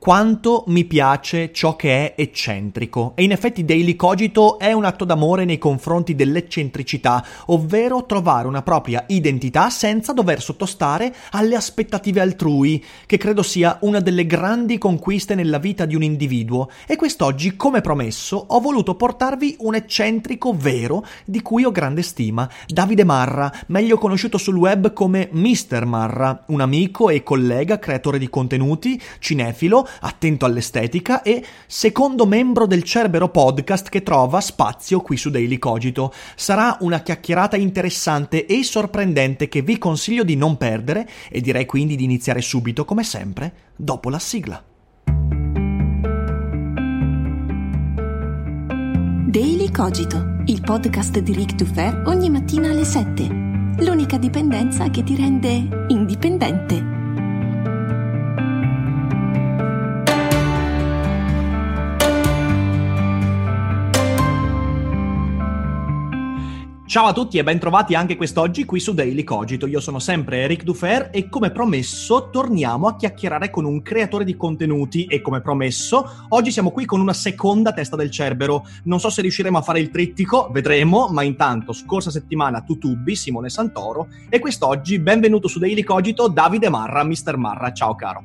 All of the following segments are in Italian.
Quanto mi piace ciò che è eccentrico. E in effetti Daily Cogito è un atto d'amore nei confronti dell'eccentricità, ovvero trovare una propria identità senza dover sottostare alle aspettative altrui, che credo sia una delle grandi conquiste nella vita di un individuo. E quest'oggi, come promesso, ho voluto portarvi un eccentrico vero di cui ho grande stima, Davide Marra, meglio conosciuto sul web come Mr. Marra, un amico e collega creatore di contenuti, cinefilo, attento all'estetica e secondo membro del Cerbero Podcast che trova spazio qui su Daily Cogito. Sarà una chiacchierata interessante e sorprendente che vi consiglio di non perdere e direi quindi di iniziare subito, come sempre, dopo la sigla. Daily Cogito, il podcast di Rick Dufer ogni mattina alle 7. L'unica dipendenza che ti rende indipendente. Ciao a tutti e bentrovati anche quest'oggi qui su Daily Cogito. Io sono sempre Eric Dufer e come promesso torniamo a chiacchierare con un creatore di contenuti e come promesso oggi siamo qui con una seconda testa del Cerbero. Non so se riusciremo a fare il trittico, vedremo, ma intanto scorsa settimana Tutubi, Simone Santoro e quest'oggi benvenuto su Daily Cogito Davide Marra, Mister Marra. Ciao caro.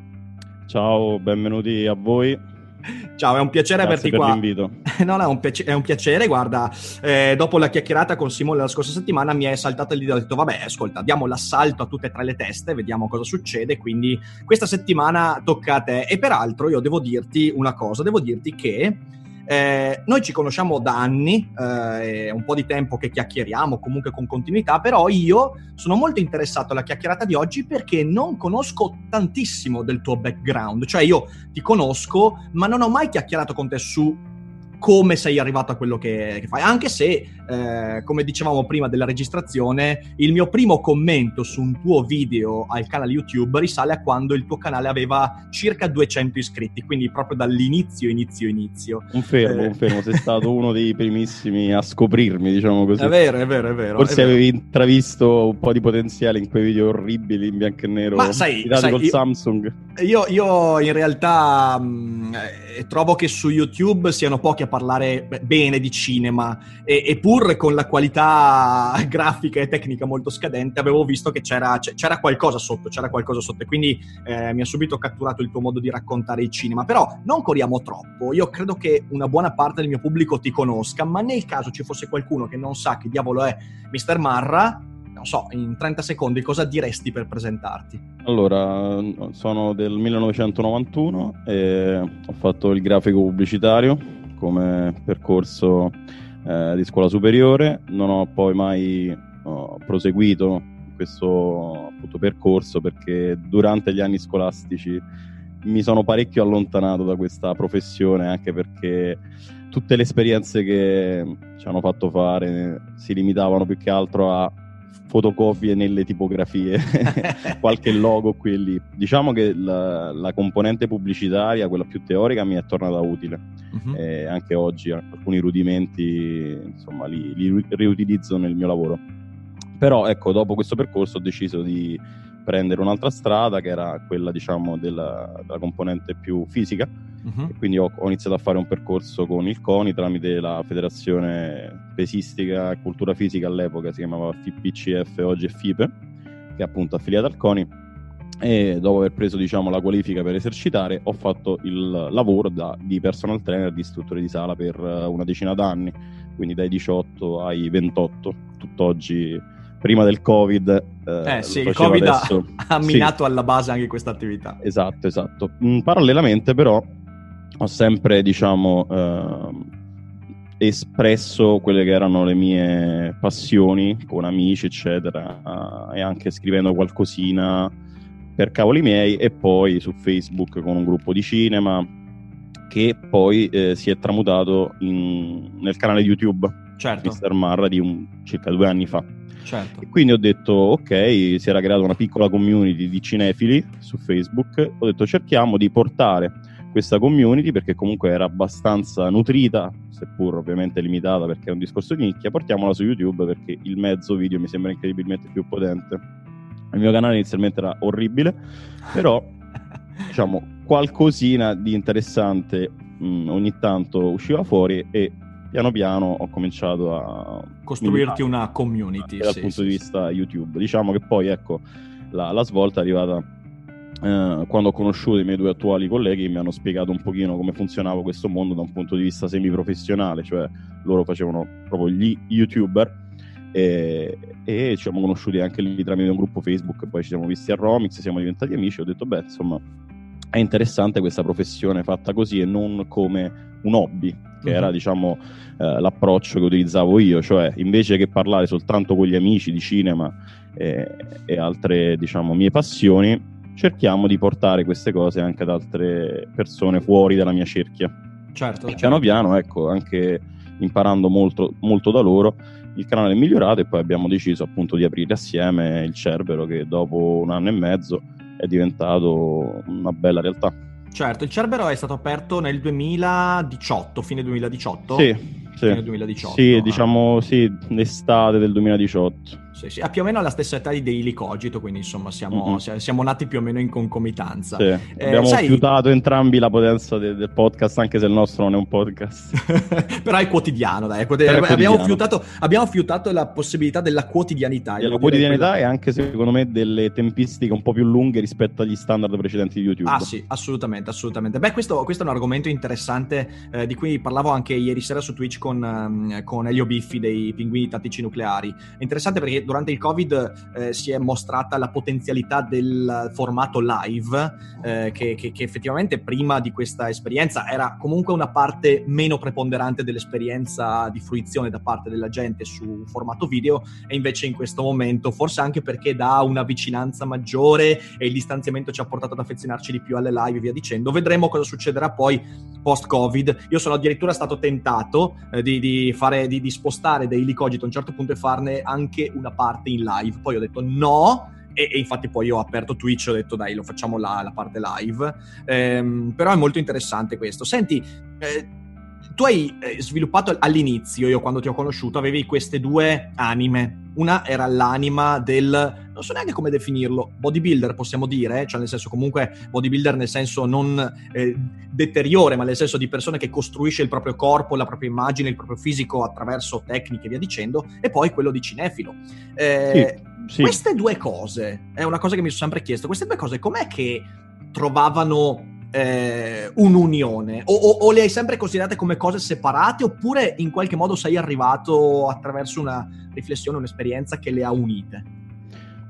Ciao, benvenuti a voi. Ciao, è un piacere Grazie averti qua. l'invito. no, no, è un, piace- è un piacere. Guarda, eh, dopo la chiacchierata con Simone la scorsa settimana mi è saltata l'idea. Ho detto, vabbè, ascolta, diamo l'assalto a tutte e tre le teste, vediamo cosa succede. Quindi questa settimana tocca a te. E peraltro io devo dirti una cosa, devo dirti che eh, noi ci conosciamo da anni, eh, è un po' di tempo che chiacchieriamo, comunque con continuità, però io sono molto interessato alla chiacchierata di oggi perché non conosco tantissimo del tuo background, cioè io ti conosco, ma non ho mai chiacchierato con te su come sei arrivato a quello che, che fai. Anche se, eh, come dicevamo prima della registrazione, il mio primo commento su un tuo video al canale YouTube risale a quando il tuo canale aveva circa 200 iscritti, quindi proprio dall'inizio, inizio, inizio. Confermo, Eh. confermo, sei stato uno dei primissimi a scoprirmi, diciamo così. È vero, è vero, è vero. Forse è vero. avevi intravisto un po' di potenziale in quei video orribili in bianco e nero, Ma sai- sai, col io- Samsung. Io, io in realtà mh, eh, trovo che su YouTube siano pochi a parlare bene di cinema, e, eppur con la qualità grafica e tecnica molto scadente, avevo visto che c'era, c'era qualcosa sotto, c'era qualcosa sotto, e quindi eh, mi ha subito catturato il tuo modo di raccontare il cinema. Però non corriamo troppo, io credo che una buona parte del mio pubblico ti conosca, ma nel caso ci fosse qualcuno che non sa chi diavolo è Mr. Marra, non so, in 30 secondi cosa diresti per presentarti? Allora, sono del 1991 e ho fatto il grafico pubblicitario come percorso eh, di scuola superiore, non ho poi mai oh, proseguito questo appunto, percorso perché durante gli anni scolastici mi sono parecchio allontanato da questa professione anche perché tutte le esperienze che ci hanno fatto fare si limitavano più che altro a fotocopie nelle tipografie, qualche logo qui e lì. Diciamo che la, la componente pubblicitaria, quella più teorica, mi è tornata utile. Mhm. E anche oggi alcuni rudimenti, insomma, li, li riutilizzo nel mio lavoro. Però ecco, dopo questo percorso ho deciso di prendere un'altra strada che era quella diciamo della, della componente più fisica. E quindi ho, ho iniziato a fare un percorso con il CONI tramite la Federazione Pesistica e Cultura Fisica all'epoca, si chiamava FIPCF, oggi è FIPE, che è appunto affiliata al CONI. E dopo aver preso diciamo, la qualifica per esercitare ho fatto il lavoro da- di personal trainer, di istruttore di sala per eh, una decina d'anni, quindi dai 18 ai 28, tutt'oggi prima del Covid. Eh sì, lo il Covid ha, adesso. ha Sì. minato alla base anche questa attività. Esatto, esatto. Mm, parallelamente però ho sempre, diciamo, ehm, espresso quelle che erano le mie passioni con amici, eccetera, eh, e anche scrivendo qualcosina per cavoli miei e poi su Facebook con un gruppo di cinema che poi eh, si è tramutato in- nel canale YouTube Certo, Mr. Marra di un- circa due anni fa. Certo. E quindi ho detto, ok, si era creata una piccola community di cinefili su Facebook, ho detto cerchiamo di portare questa community, perché comunque era abbastanza nutrita, seppur ovviamente limitata perché è un discorso di nicchia, portiamola su YouTube perché il mezzo video mi sembra incredibilmente più potente. Il mio canale inizialmente era orribile, però diciamo qualcosina di interessante mh, ogni tanto usciva fuori e piano piano ho cominciato a Costruirti una community. dal sì, punto sì, di vista YouTube. Diciamo che poi ecco la, la svolta è arrivata eh, quando ho conosciuto i miei due attuali colleghi che mi hanno spiegato un pochino come funzionava questo mondo da un punto di vista semiprofessionale, cioè loro facevano proprio gli youtuber e, e ci siamo conosciuti anche lì tramite un gruppo Facebook, poi ci siamo visti a Romix, siamo diventati amici, ho detto beh insomma è interessante questa professione fatta così e non come un hobby, che Mhm. era diciamo eh, l'approccio che utilizzavo io, cioè invece che parlare soltanto con gli amici di cinema e, e altre diciamo mie passioni, cerchiamo di portare queste cose anche ad altre persone fuori dalla mia cerchia. Certo, certo. piano piano, ecco, anche imparando molto, molto da loro, il canale è migliorato e poi abbiamo deciso appunto di aprire assieme il Cerbero che dopo un anno e mezzo è diventato una bella realtà. Certo, il Cerbero è stato aperto nel 2018, fine 2018. Sì, Fine sì. 2018. Sì, ah. diciamo sì, l'estate del 2018. Sì, sì, ha più o meno la stessa età di Daily Cogito, quindi insomma siamo, Mhm. si- siamo nati più o meno in concomitanza. Sì. Abbiamo Eh, sai- fiutato entrambi la potenza de- del podcast, anche se il nostro non è un podcast. Però è quotidiano, dai. è quoti- Però è abbiamo, quotidiano. fiutato, abbiamo fiutato la possibilità della quotidianità. Della quotidianità quella- e anche secondo me delle tempistiche un po' più lunghe rispetto agli standard precedenti di YouTube. Ah sì, assolutamente, assolutamente. Beh, questo, questo è un argomento interessante eh, di cui parlavo anche ieri sera su Twitch con, ehm, con Elio Biffi dei Pinguini Tattici Nucleari. È interessante perché durante il Covid eh, si è mostrata la potenzialità del formato live, eh, che, che- che effettivamente prima di questa esperienza era comunque una parte meno preponderante dell'esperienza di fruizione da parte della gente su formato video e invece in questo momento, forse anche perché dà una vicinanza maggiore e il distanziamento ci ha portato ad affezionarci di più alle live e via dicendo. Vedremo cosa succederà poi post-Covid. Io sono addirittura stato tentato eh, di, di fare, di, di spostare Daily Cogito a un certo punto e farne anche una parte in live. Poi ho detto no. E, e infatti poi ho aperto Twitch e ho detto dai lo facciamo la, la parte live Ehm, però è molto interessante questo senti eh, tu hai eh, sviluppato all'inizio, io quando ti ho conosciuto, avevi queste due anime. Una era l'anima del, non so neanche come definirlo, bodybuilder possiamo dire, cioè nel senso comunque bodybuilder nel senso non eh, deteriore, ma nel senso di persone che costruisce il proprio corpo, la propria immagine, il proprio fisico attraverso tecniche e via dicendo, e poi quello di cinefilo. Eh, Sì. queste due cose, è una cosa che mi sono sempre chiesto, queste due cose com'è che trovavano eh, un'unione? O, o- o le hai sempre considerate come cose separate oppure in qualche modo sei arrivato attraverso una riflessione, un'esperienza che le ha unite?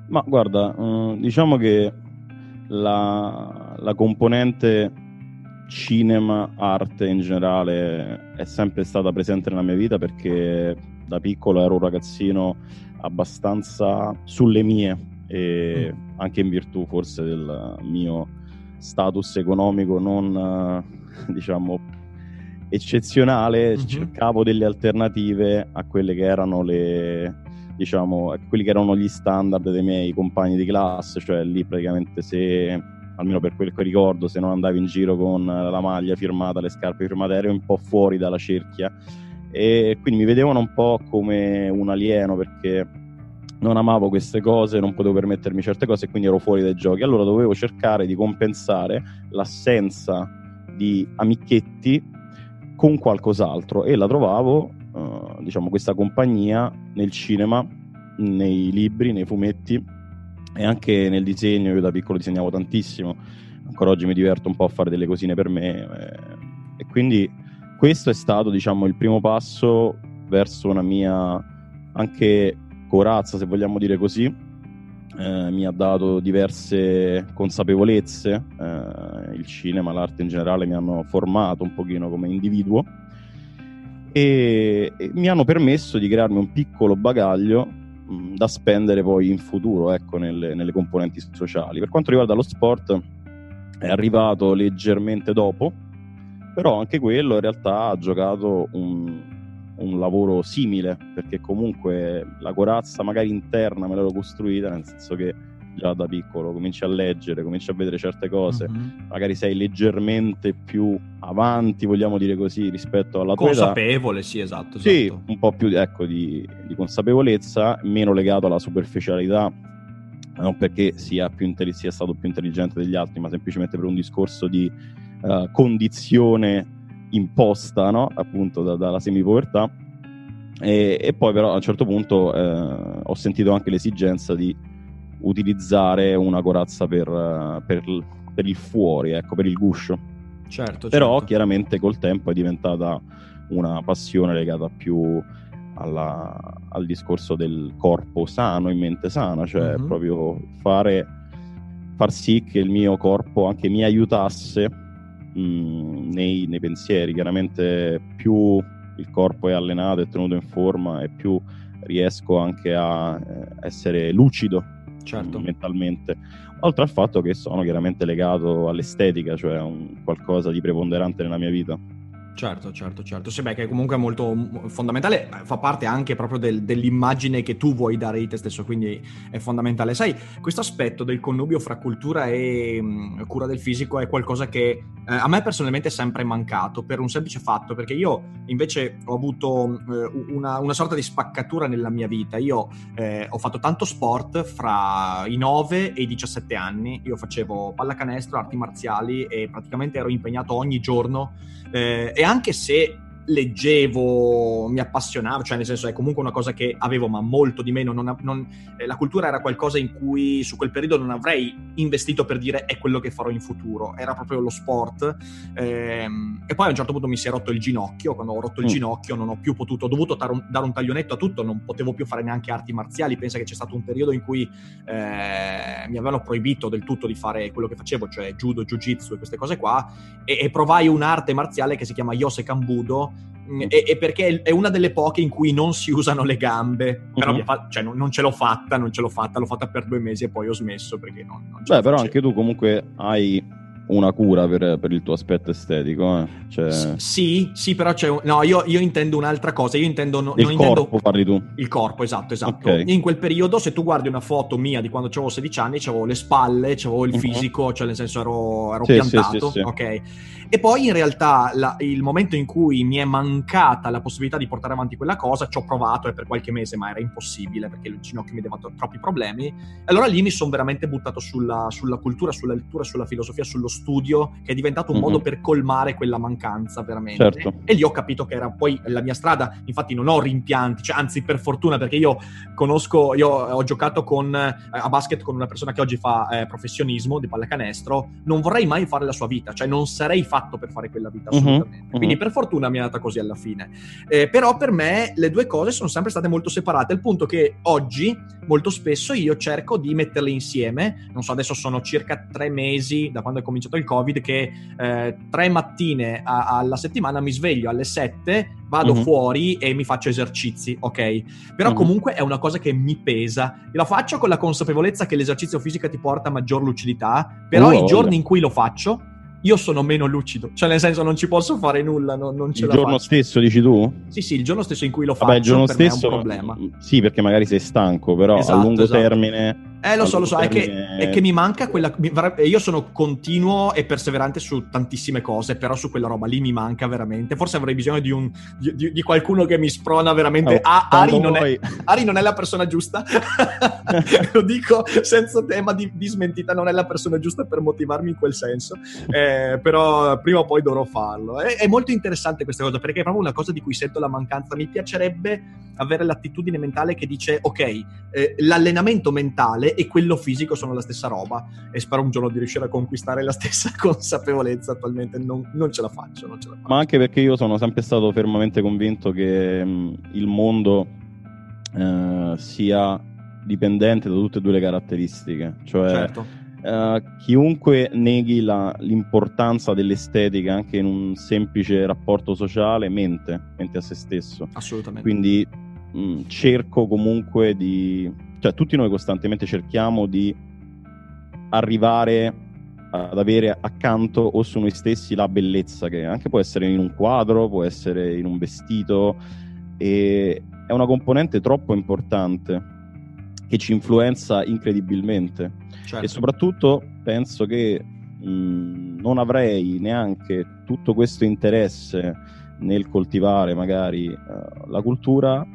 Ma guarda, eh, diciamo che la, la componente cinema, arte in generale è sempre stata presente nella mia vita perché da piccolo ero un ragazzino abbastanza sulle mie e anche in virtù forse del mio status economico non eh, diciamo eccezionale Mhm. cercavo delle alternative a quelle che erano le diciamo a quelli che erano gli standard dei miei compagni di classe cioè lì praticamente se almeno per quel che ricordo se non andavi in giro con la maglia firmata le scarpe firmate eri un po' fuori dalla cerchia e quindi mi vedevano un po' come un alieno perché non amavo queste cose, non potevo permettermi certe cose e quindi ero fuori dai giochi. Allora dovevo cercare di compensare l'assenza di amichetti con qualcos'altro e la trovavo, uh, diciamo, questa compagnia nel cinema, nei libri, nei fumetti e anche nel disegno. Io da piccolo disegnavo tantissimo, ancora oggi mi diverto un po' a fare delle cosine per me eh, e quindi questo è stato, diciamo, il primo passo verso una mia anche corazza, se vogliamo dire così, eh, mi ha dato diverse consapevolezze, eh, il cinema, l'arte in generale mi hanno formato un pochino come individuo e, e mi hanno permesso di crearmi un piccolo bagaglio mh, da spendere poi in futuro ecco, nelle, nelle componenti sociali. Per quanto riguarda lo sport è arrivato leggermente dopo, però anche quello in realtà ha giocato un, un lavoro simile, perché comunque la corazza magari interna me l'ero costruita, nel senso che già da piccolo cominci a leggere, cominci a vedere certe cose, uh-huh. magari sei leggermente più avanti, vogliamo dire così, rispetto alla tua Consapevole, sì, esatto, esatto. Sì, un po' più ecco, di, di, consapevolezza, meno legato alla superficialità, non perché sia, sia, stato più intelligente degli altri, ma semplicemente per un discorso di uh, condizione imposta no? appunto da, dalla semipovertà e, e, poi però a un certo punto eh, ho sentito anche l'esigenza di utilizzare una corazza per, per, per il fuori, ecco, per il guscio. Certo, però certo. chiaramente col tempo è diventata una passione legata più alla, al discorso del corpo sano in mente sana, cioè uh-huh. proprio fare, far sì che il mio corpo anche mi aiutasse mh, nei, nei, pensieri. Chiaramente più il corpo è allenato e tenuto in forma e più riesco anche a eh, essere lucido certo. mentalmente. Oltre al fatto che sono chiaramente legato all'estetica, cioè un qualcosa di preponderante nella mia vita. Certo, certo, certo. Sì, beh, che comunque è molto fondamentale, fa parte anche proprio del, dell'immagine che tu vuoi dare di te stesso, quindi è fondamentale. Sai, questo aspetto del connubio fra cultura e mh, cura del fisico è qualcosa che eh, a me personalmente è sempre mancato, per un semplice fatto, perché io invece ho avuto eh, una, una, sorta di spaccatura nella mia vita. Io eh, ho fatto tanto sport fra i 9 e i 17 anni, io facevo pallacanestro, arti marziali e praticamente ero impegnato ogni giorno eh, e anche se leggevo, mi appassionavo, cioè nel senso è comunque una cosa che avevo, ma molto di meno. Non, non, eh, la cultura era qualcosa in cui su quel periodo non avrei investito per dire è quello che farò in futuro, era proprio lo sport. Ehm, e poi a un certo punto mi si è rotto il ginocchio. Quando ho rotto il mm. ginocchio, non ho più potuto, ho dovuto dare un, dare un, taglionetto a tutto, non potevo più fare neanche arti marziali. Pensa che c'è stato un periodo in cui eh, mi avevano proibito del tutto di fare quello che facevo, cioè judo, jiu-jitsu e queste cose qua. E, e provai un'arte marziale che si chiama Yose Kambudo. E, e, perché è una delle poche in cui non si usano le gambe. Però mm-hmm. fa- cioè, non, non, ce l'ho fatta, non ce l'ho fatta, l'ho fatta per due mesi e poi ho smesso perché non, non Beh, però anche tu comunque hai una cura per, per, il tuo aspetto estetico. Eh? Cioè... S- sì, sì, però c'è un... no, io, io, intendo un'altra cosa. Io intendo. No, il non corpo intendo... parli tu. Il corpo, esatto, esatto. Okay. In quel periodo, se tu guardi una foto mia di quando avevo 16 anni, avevo le spalle, avevo il uh-huh. fisico, cioè nel senso ero, ero sì, piantato. Sì, sì, ok. E poi in realtà la, il momento in cui mi è mancata la possibilità di portare avanti quella cosa, ci ho provato e per qualche mese, ma era impossibile perché il ginocchio mi aveva troppi problemi. Allora lì mi sono veramente buttato sulla, sulla, cultura, sulla lettura, sulla filosofia, sullo studio, che è diventato un mm-hmm. modo per colmare quella mancanza veramente. Certo. E lì ho capito che era poi la mia strada. Infatti non ho rimpianti, cioè, anzi per fortuna perché io conosco, io ho giocato con, eh, a basket con una persona che oggi fa eh, professionismo di pallacanestro, non vorrei mai fare la sua vita, cioè non sarei fatto per fare quella vita, mhm, assolutamente. Uh-huh. Quindi per fortuna mi è andata così alla fine. Eh, però per me le due cose sono sempre state molto separate, al punto che oggi molto spesso io cerco di metterle insieme. Non so, adesso sono circa tre mesi da quando è cominciato il Covid che eh, tre mattine a- alla settimana mi sveglio alle sette, vado uh-huh. fuori e mi faccio esercizi, ok? Però comunque è una cosa che mi pesa. E la faccio con la consapevolezza che l'esercizio fisico ti porta a maggior lucidità, però uh, i giorni in cui lo faccio io sono meno lucido. Cioè, nel senso, non ci posso fare nulla, non, non ce il la giorno faccio. stesso, dici tu? Sì, sì, il giorno stesso in cui lo Vabbè, faccio il giorno stesso, è un problema. Sì, perché magari sei stanco, però esatto, a lungo esatto. termine Eh, lo so, lo so, è che, è che, mi manca quella... Io sono continuo e perseverante su tantissime cose, però su quella roba lì mi manca veramente. Forse avrei bisogno di, un, di, di qualcuno che mi sprona veramente... Oh, ah, Ari non, è, Ari non, è, la persona giusta. lo dico senza tema di, di, smentita, non è la persona giusta per motivarmi in quel senso. Eh, però prima o poi dovrò farlo. È, è molto interessante questa cosa, perché è proprio una cosa di cui sento la mancanza. Mi piacerebbe avere l'attitudine mentale che dice, ok, eh, l'allenamento mentale e quello fisico sono la stessa roba e spero un giorno di riuscire a conquistare la stessa consapevolezza, attualmente non, non, ce, la faccio, non ce la faccio. Ma anche perché io sono sempre stato fermamente convinto che mh, mm, il mondo eh, sia dipendente da tutte e due le caratteristiche, cioè certo. Uh, chiunque neghi la, l'importanza dell'estetica anche in un semplice rapporto sociale mente, mente a se stesso. Assolutamente. Quindi mh, mm, cerco comunque di cioè tutti noi costantemente cerchiamo di arrivare ad avere accanto o su noi stessi la bellezza che anche può essere in un quadro, può essere in un vestito e è una componente troppo importante che ci influenza incredibilmente certo. e soprattutto penso che mh, non avrei neanche tutto questo interesse nel coltivare magari uh, la cultura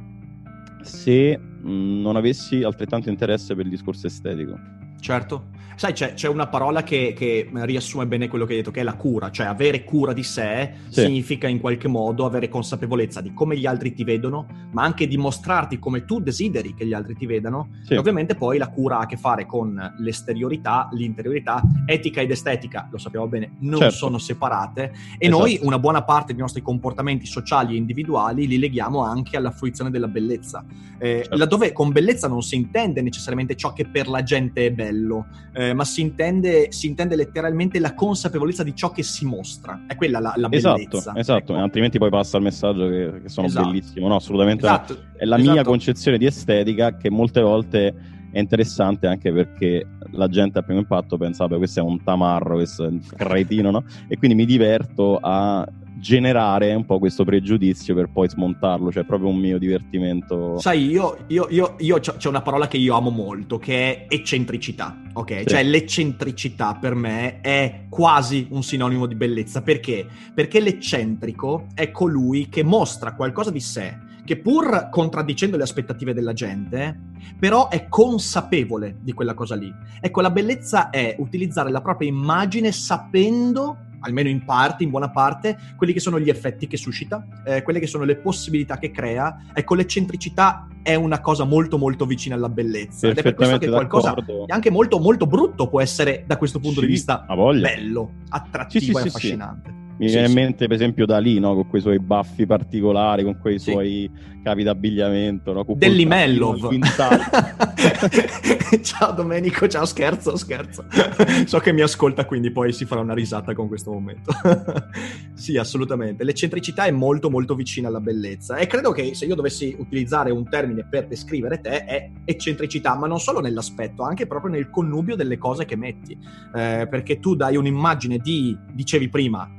se non avessi altrettanto interesse per il discorso estetico. Certo. Sai, c'è, c'è una parola che, che, riassume bene quello che hai detto, che è la cura, cioè avere cura di sé sì. significa in qualche modo avere consapevolezza di come gli altri ti vedono, ma anche dimostrarti come tu desideri che gli altri ti vedano. Sì. E ovviamente poi la cura ha a che fare con l'esteriorità, l'interiorità, etica ed estetica, lo sappiamo bene, non certo. sono separate e esatto. noi una buona parte dei nostri comportamenti sociali e individuali li leghiamo anche alla fruizione della bellezza. Eh, certo. Laddove con bellezza non si intende necessariamente ciò che per la gente è bello. Eh, ma si intende, si intende, letteralmente la consapevolezza di ciò che si mostra. È quella la, la esatto, bellezza. Esatto, ecco. altrimenti poi passa il messaggio che, che sono esatto. bellissimo. No, assolutamente esatto. no. È la esatto. mia concezione di estetica che molte volte è interessante anche perché la gente a primo impatto pensa, vabbè, questo è un tamarro, questo è un cretino, no? E quindi mi diverto a generare un po' questo pregiudizio per poi smontarlo, cioè proprio un mio divertimento. Sai, io, io, io, io c'è una parola che io amo molto, che è eccentricità, ok? Sì. Cioè l'eccentricità per me è quasi un sinonimo di bellezza, perché? Perché l'eccentrico è colui che mostra qualcosa di sé, che pur contraddicendo le aspettative della gente, però è consapevole di quella cosa lì. Ecco, la bellezza è utilizzare la propria immagine sapendo almeno in parte, in buona parte, quelli che sono gli effetti che suscita, eh, quelle che sono le possibilità che crea. Ecco, l'eccentricità è una cosa molto molto vicina alla bellezza. Ed è per questo che qualcosa anche molto molto brutto può essere da questo punto sì, di vista bello, attrattivo sì, sì, e affascinante. Mi viene in mente, per esempio, da lì, no? con quei suoi baffi particolari, con quei suoi capi d'abbigliamento. No? Dell'Imellov. ciao Domenico, ciao, scherzo, scherzo. so che mi ascolta, quindi poi si farà una risata con questo momento. sì, assolutamente. L'eccentricità è molto, molto vicina alla bellezza. E credo che se io dovessi utilizzare un termine per descrivere te, è eccentricità, ma non solo nell'aspetto, anche proprio nel connubio delle cose che metti. Eh, perché tu dai un'immagine di, dicevi prima,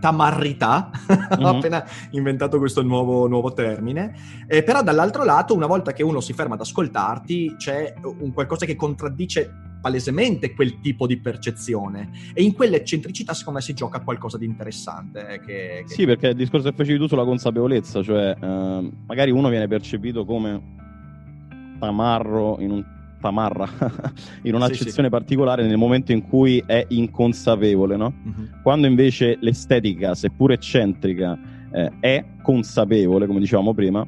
tamarrità, mm-hmm. ho appena inventato questo nuovo, nuovo termine, eh, però dall'altro lato una volta che uno si ferma ad ascoltarti c'è un qualcosa che contraddice palesemente quel tipo di percezione e in quell'eccentricità secondo me si gioca qualcosa di interessante. Eh, che, che... Sì, perché il discorso che facevi tu sulla consapevolezza, cioè eh, magari uno viene percepito come tamarro in un tamarra in un'accezione sì, particolare nel momento in cui è inconsapevole, no? Uh-huh. Quando invece l'estetica, seppur eccentrica, eh, è consapevole, come dicevamo prima,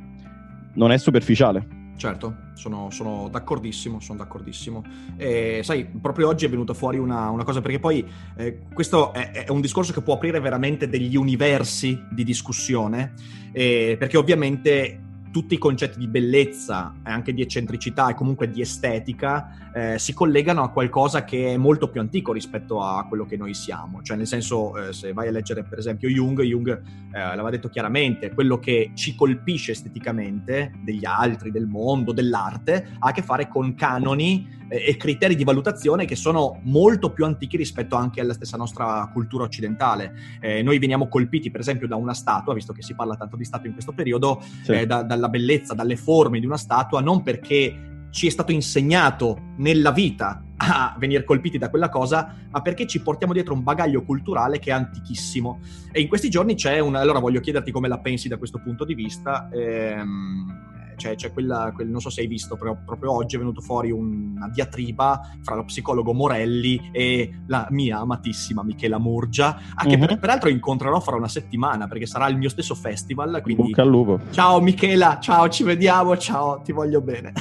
non è superficiale. Certo, sono, sono, d'accordissimo, sono d'accordissimo. E, sai, proprio oggi è venuta fuori una, una cosa, perché poi eh, questo è, è, un discorso che può aprire veramente degli universi di discussione, eh, perché ovviamente tutti i concetti di bellezza e anche di eccentricità e comunque di estetica eh, si collegano a qualcosa che è molto più antico rispetto a quello che noi siamo. Cioè, nel senso, eh, se vai a leggere per esempio Jung, Jung eh, l'aveva detto chiaramente, quello che ci colpisce esteticamente degli altri, del mondo, dell'arte, ha a che fare con canoni eh, e criteri di valutazione che sono molto più antichi rispetto anche alla stessa nostra cultura occidentale. Eh, noi veniamo colpiti, per esempio, da una statua, visto che si parla tanto di statue in questo periodo, sì. eh, da, dalla bellezza, dalle forme di una statua, non perché ci è stato insegnato nella vita a venire colpiti da quella cosa, ma perché ci portiamo dietro un bagaglio culturale che è antichissimo. E in questi giorni c'è un... Allora voglio chiederti come la pensi da questo punto di vista. Ehm c'è, c'è quella, quel, non so se hai visto, però proprio oggi è venuto fuori una diatriba fra lo psicologo Morelli e la mia amatissima Michela Murgia, a che uh-huh. per, peraltro incontrerò fra una settimana perché sarà il mio stesso festival. Quindi... Bocca al lupo. Ciao Michela, ciao, ci vediamo, ciao, ti voglio bene.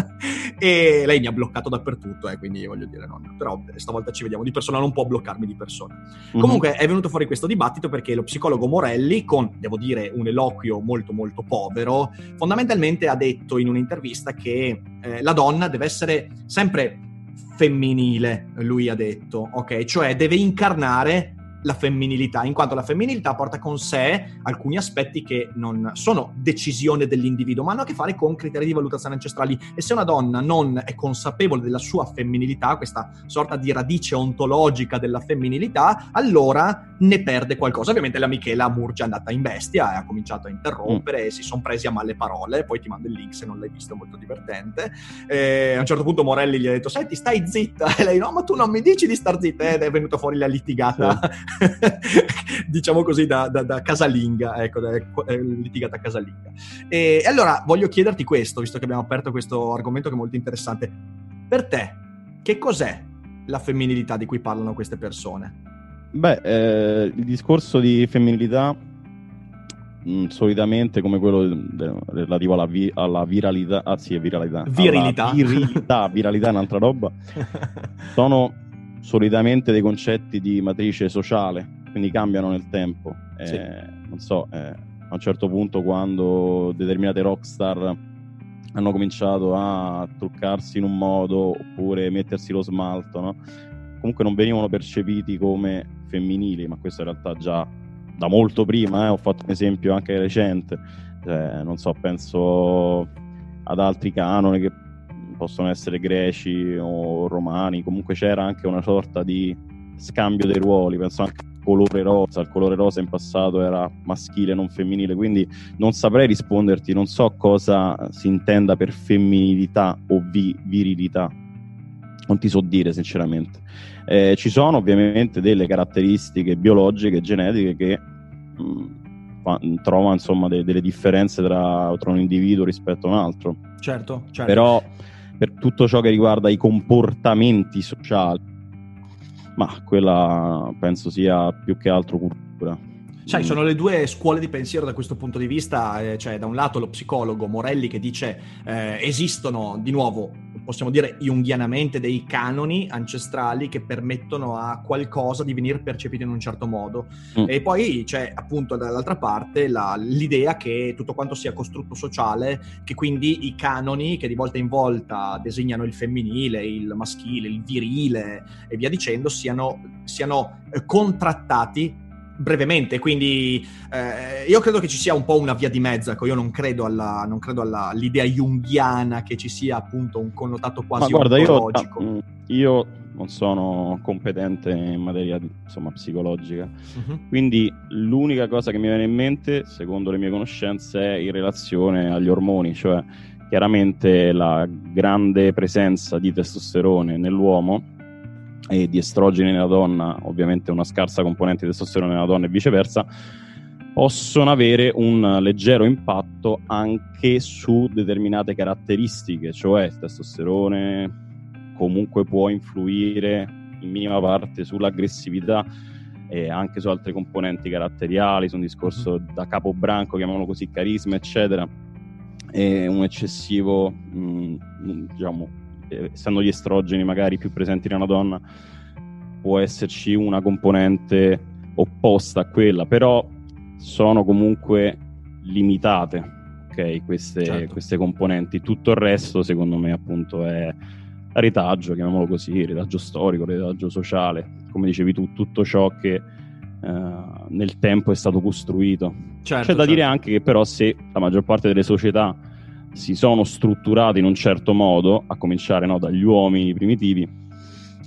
e lei mi ha bloccato dappertutto, eh, quindi voglio dire, non, però stavolta ci vediamo di persona, non può bloccarmi di persona. Uh-huh. Comunque è venuto fuori questo dibattito perché lo psicologo Morelli, con, devo dire, un eloquio molto molto povero, fondamentalmente ha detto in un'intervista che eh, la donna deve essere sempre femminile, lui ha detto, ok? Cioè deve incarnare la femminilità, in quanto la femminilità porta con sé alcuni aspetti che non sono decisione dell'individuo, ma hanno a che fare con criteri di valutazione ancestrali. E se una donna non è consapevole della sua femminilità, questa sorta di radice ontologica della femminilità, allora ne perde qualcosa. Ovviamente la Michela Murgia è andata in bestia e ha cominciato a interrompere, mm. e si sono presi a male parole, poi ti mando il link se non l'hai visto, è molto divertente. E a un certo punto Morelli gli ha detto, senti, stai zitta, e lei, no, ma tu non mi dici di star zitta, ed è venuta fuori la litigata. Sì diciamo così, da, da, da, casalinga, ecco, da, eh, litigata casalinga. E allora voglio chiederti questo, visto che abbiamo aperto questo argomento che è molto interessante. Per te, che cos'è la femminilità di cui parlano queste persone? Beh, eh, il discorso di femminilità mh, mm, solitamente come quello de- de- relativo alla, vi- alla viralità, ah sì, viralità, virilità, virilità, viralità è un'altra roba, sono solitamente dei concetti di matrice sociale, quindi cambiano nel tempo. Eh, sì. Non so, eh, a un certo punto quando determinate rockstar hanno cominciato a truccarsi in un modo oppure mettersi lo smalto, no? comunque non venivano percepiti come femminili, ma questo in realtà già da molto prima, eh, ho fatto un esempio anche recente, cioè, non so, penso ad altri canoni che possono essere greci o romani, comunque c'era anche una sorta di scambio dei ruoli, penso anche al colore rosa, il colore rosa in passato era maschile, non femminile, quindi non saprei risponderti, non so cosa si intenda per femminilità o vi- virilità, non ti so dire sinceramente. Eh, ci sono ovviamente delle caratteristiche biologiche, genetiche che mh, mm, trovano insomma de- delle differenze tra, tra, un individuo rispetto a un altro. Certo, certo. Però per tutto ciò che riguarda i comportamenti sociali, ma quella penso sia più che altro cultura. Sai, sono le due scuole di pensiero da questo punto di vista, eh, cioè da un lato lo psicologo Morelli che dice eh, esistono di nuovo possiamo dire junghianamente, dei canoni ancestrali che permettono a qualcosa di venire percepito in un certo modo. Mm. E poi c'è appunto dall'altra parte la, l'idea che tutto quanto sia costrutto sociale, che quindi i canoni che di volta in volta designano il femminile, il maschile, il virile e via dicendo, siano, siano eh, contrattati brevemente, quindi eh, io credo che ci sia un po' una via di mezzo, ecco, io non credo, alla, non credo alla, all'idea junghiana che ci sia appunto un connotato quasi Ma guarda, io, mm, io, non sono competente in materia insomma, psicologica, uh-huh. quindi l'unica cosa che mi viene in mente, secondo le mie conoscenze, è in relazione agli ormoni, cioè chiaramente la grande presenza di testosterone nell'uomo e di estrogeni nella donna, ovviamente una scarsa componente di testosterone nella donna e viceversa, possono avere un leggero impatto anche su determinate caratteristiche, cioè il testosterone comunque può influire in minima parte sull'aggressività e anche su altre componenti caratteriali, su un discorso mm-hmm. da capobranco, chiamiamolo così, carisma, eccetera, e un eccessivo, mh, mm, diciamo, essendo gli estrogeni magari più presenti nella donna, può esserci una componente opposta a quella, però sono comunque limitate okay, queste, certo. queste, componenti. Tutto il resto, secondo me, appunto, è retaggio, chiamiamolo così, retaggio storico, retaggio sociale, come dicevi tu, tutto ciò che uh, nel tempo è stato costruito. Certo, C'è da certo. dire anche che però se la maggior parte delle società si sono strutturate in un certo modo, a cominciare no, dagli uomini primitivi,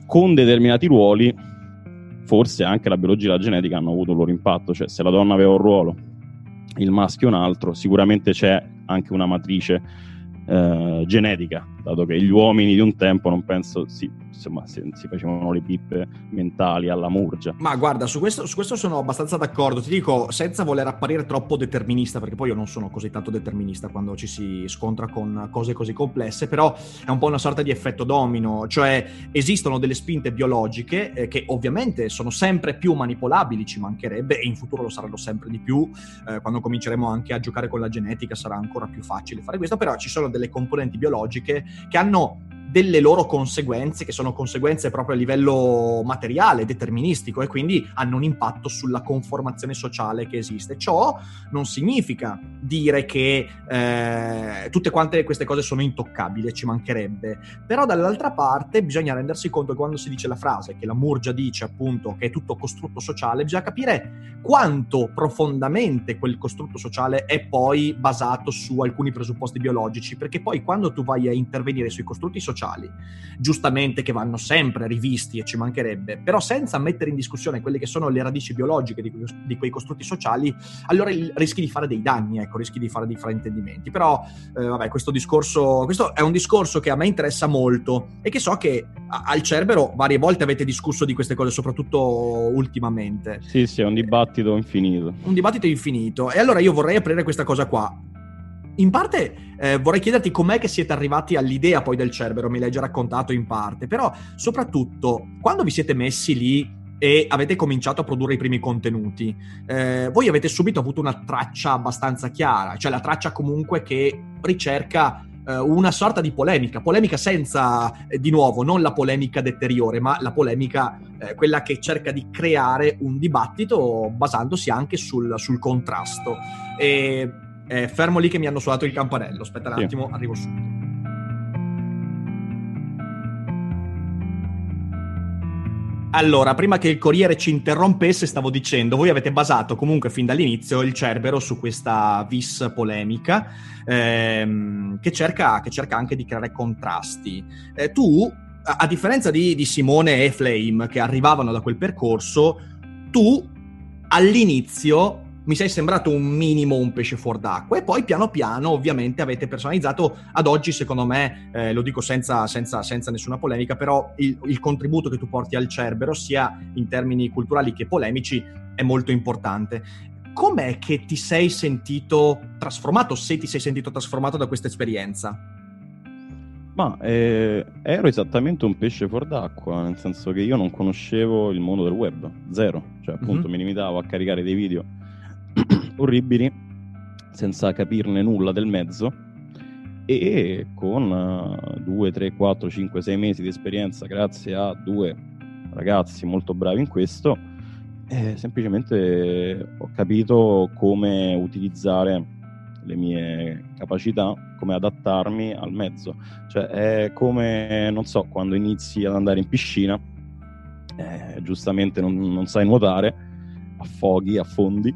con determinati ruoli, forse anche la biologia e la genetica hanno avuto il loro impatto, cioè se la donna aveva un ruolo, il maschio un altro, sicuramente c'è anche una matrice eh, genetica dato che gli uomini di un tempo non penso si, insomma, si, si facevano le pippe mentali alla murgia. Ma guarda, su questo, su questo, sono abbastanza d'accordo. Ti dico, senza voler apparire troppo determinista, perché poi io non sono così tanto determinista quando ci si scontra con cose così complesse, però è un po' una sorta di effetto domino, cioè esistono delle spinte biologiche eh, che ovviamente sono sempre più manipolabili, ci mancherebbe, e in futuro lo saranno sempre di più. Eh, quando cominceremo anche a giocare con la genetica sarà ancora più facile fare questo, però ci sono delle componenti biologiche che hanno delle loro conseguenze, che sono conseguenze proprio a livello materiale, deterministico, e quindi hanno un impatto sulla conformazione sociale che esiste. Ciò non significa dire che eh, tutte quante queste cose sono intoccabili, ci mancherebbe, però dall'altra parte bisogna rendersi conto che quando si dice la frase che la Murgia dice appunto che è tutto costrutto sociale, bisogna capire quanto profondamente quel costrutto sociale è poi basato su alcuni presupposti biologici, perché poi quando tu vai a intervenire sui costrutti sociali, sociali, giustamente che vanno sempre rivisti e ci mancherebbe, però senza mettere in discussione quelle che sono le radici biologiche di, quei, di quei costrutti sociali, allora rischi di fare dei danni, ecco, rischi di fare dei fraintendimenti. Però, eh, vabbè, questo discorso, questo è un discorso che a me interessa molto e che so che al Cerbero varie volte avete discusso di queste cose, soprattutto ultimamente. Sì, sì, è un dibattito infinito. Un dibattito infinito. E allora io vorrei aprire questa cosa qua in parte eh, vorrei chiederti com'è che siete arrivati all'idea poi del Cerbero, me l'hai già raccontato in parte, però soprattutto quando vi siete messi lì e avete cominciato a produrre i primi contenuti, eh, voi avete subito avuto una traccia abbastanza chiara, cioè la traccia comunque che ricerca eh, una sorta di polemica, polemica senza, eh, di nuovo, non la polemica deteriore, ma la polemica, eh, quella che cerca di creare un dibattito basandosi anche sul, sul contrasto. E eh, fermo lì che mi hanno suonato il campanello. Aspetta un attimo, sì. arrivo subito. Allora, prima che il Corriere ci interrompesse, stavo dicendo, voi avete basato comunque fin dall'inizio il Cerbero su questa vis polemica ehm, che, cerca, che, cerca, anche di creare contrasti. Eh, tu, a, a differenza di, di Simone e Flame che arrivavano da quel percorso, tu all'inizio mi sei sembrato un minimo un pesce fuor d'acqua e poi piano piano ovviamente avete personalizzato ad oggi secondo me eh, lo dico senza, senza, senza, nessuna polemica però il, il, contributo che tu porti al Cerbero sia in termini culturali che polemici è molto importante com'è che ti sei sentito trasformato se ti sei sentito trasformato da questa esperienza? Ma eh, ero esattamente un pesce fuor d'acqua, nel senso che io non conoscevo il mondo del web, zero. Cioè, appunto, mm-hmm. mi limitavo a caricare dei video orribili senza capirne nulla del mezzo e con 2, 3, 4, 5, 6 mesi di esperienza grazie a due ragazzi molto bravi in questo eh, semplicemente ho capito come utilizzare le mie capacità, come adattarmi al mezzo. Cioè è come, non so, quando inizi ad andare in piscina, eh, giustamente non, non sai nuotare, affoghi, affondi,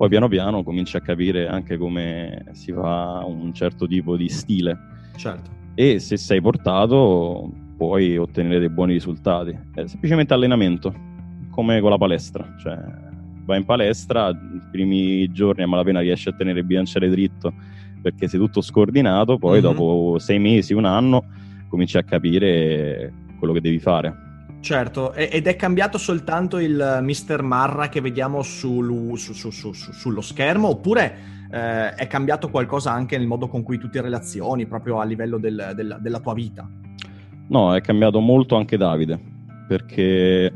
poi piano piano cominci a capire anche come si fa un certo tipo di stile. Certo. E se sei portato puoi ottenere dei buoni risultati. È semplicemente allenamento, come con la palestra. Cioè, vai in palestra, i primi giorni a malapena riesci a tenere il bilanciere dritto perché sei tutto scordinato, poi mm-hmm. dopo sei mesi, un anno, cominci a capire quello che devi fare. Certo, ed è cambiato soltanto il Mr. Marra che vediamo sul, su, su, su, sullo schermo oppure eh, è cambiato qualcosa anche nel modo con cui tu ti relazioni, proprio a livello del, del, della tua vita? No, è cambiato molto anche Davide, perché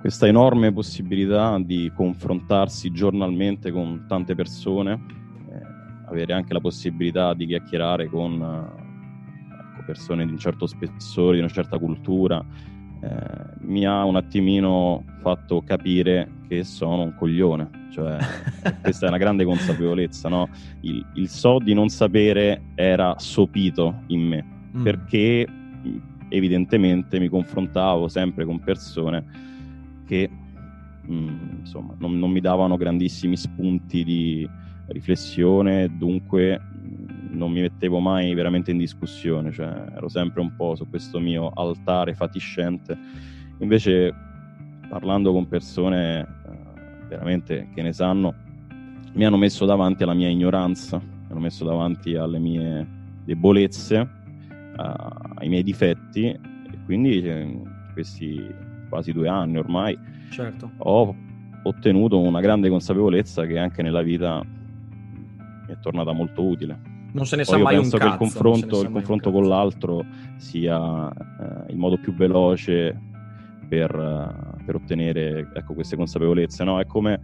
questa enorme possibilità di confrontarsi giornalmente con tante persone, eh, avere anche la possibilità di chiacchierare con eh, persone di un certo spessore, di una certa cultura, eh, mi ha un attimino fatto capire che sono un coglione. Cioè, questa è una grande consapevolezza, no? il, il, so di non sapere era sopito in me, mm. perché evidentemente mi confrontavo sempre con persone che mh, mm, insomma, non, non, mi davano grandissimi spunti di riflessione, dunque non mi mettevo mai veramente in discussione, cioè ero sempre un po' su questo mio altare fatiscente. Invece parlando con persone eh, veramente che ne sanno, mi hanno messo davanti alla mia ignoranza, mi hanno messo davanti alle mie debolezze, ai miei difetti e quindi eh, questi quasi due anni ormai certo. ho ottenuto una grande consapevolezza che anche nella vita mi è tornata molto utile. Non se ne Poi sa mai un penso cazzo. che il confronto, il confronto con l'altro sia eh, il modo più veloce per, uh, per ottenere ecco, queste consapevolezze. No? È come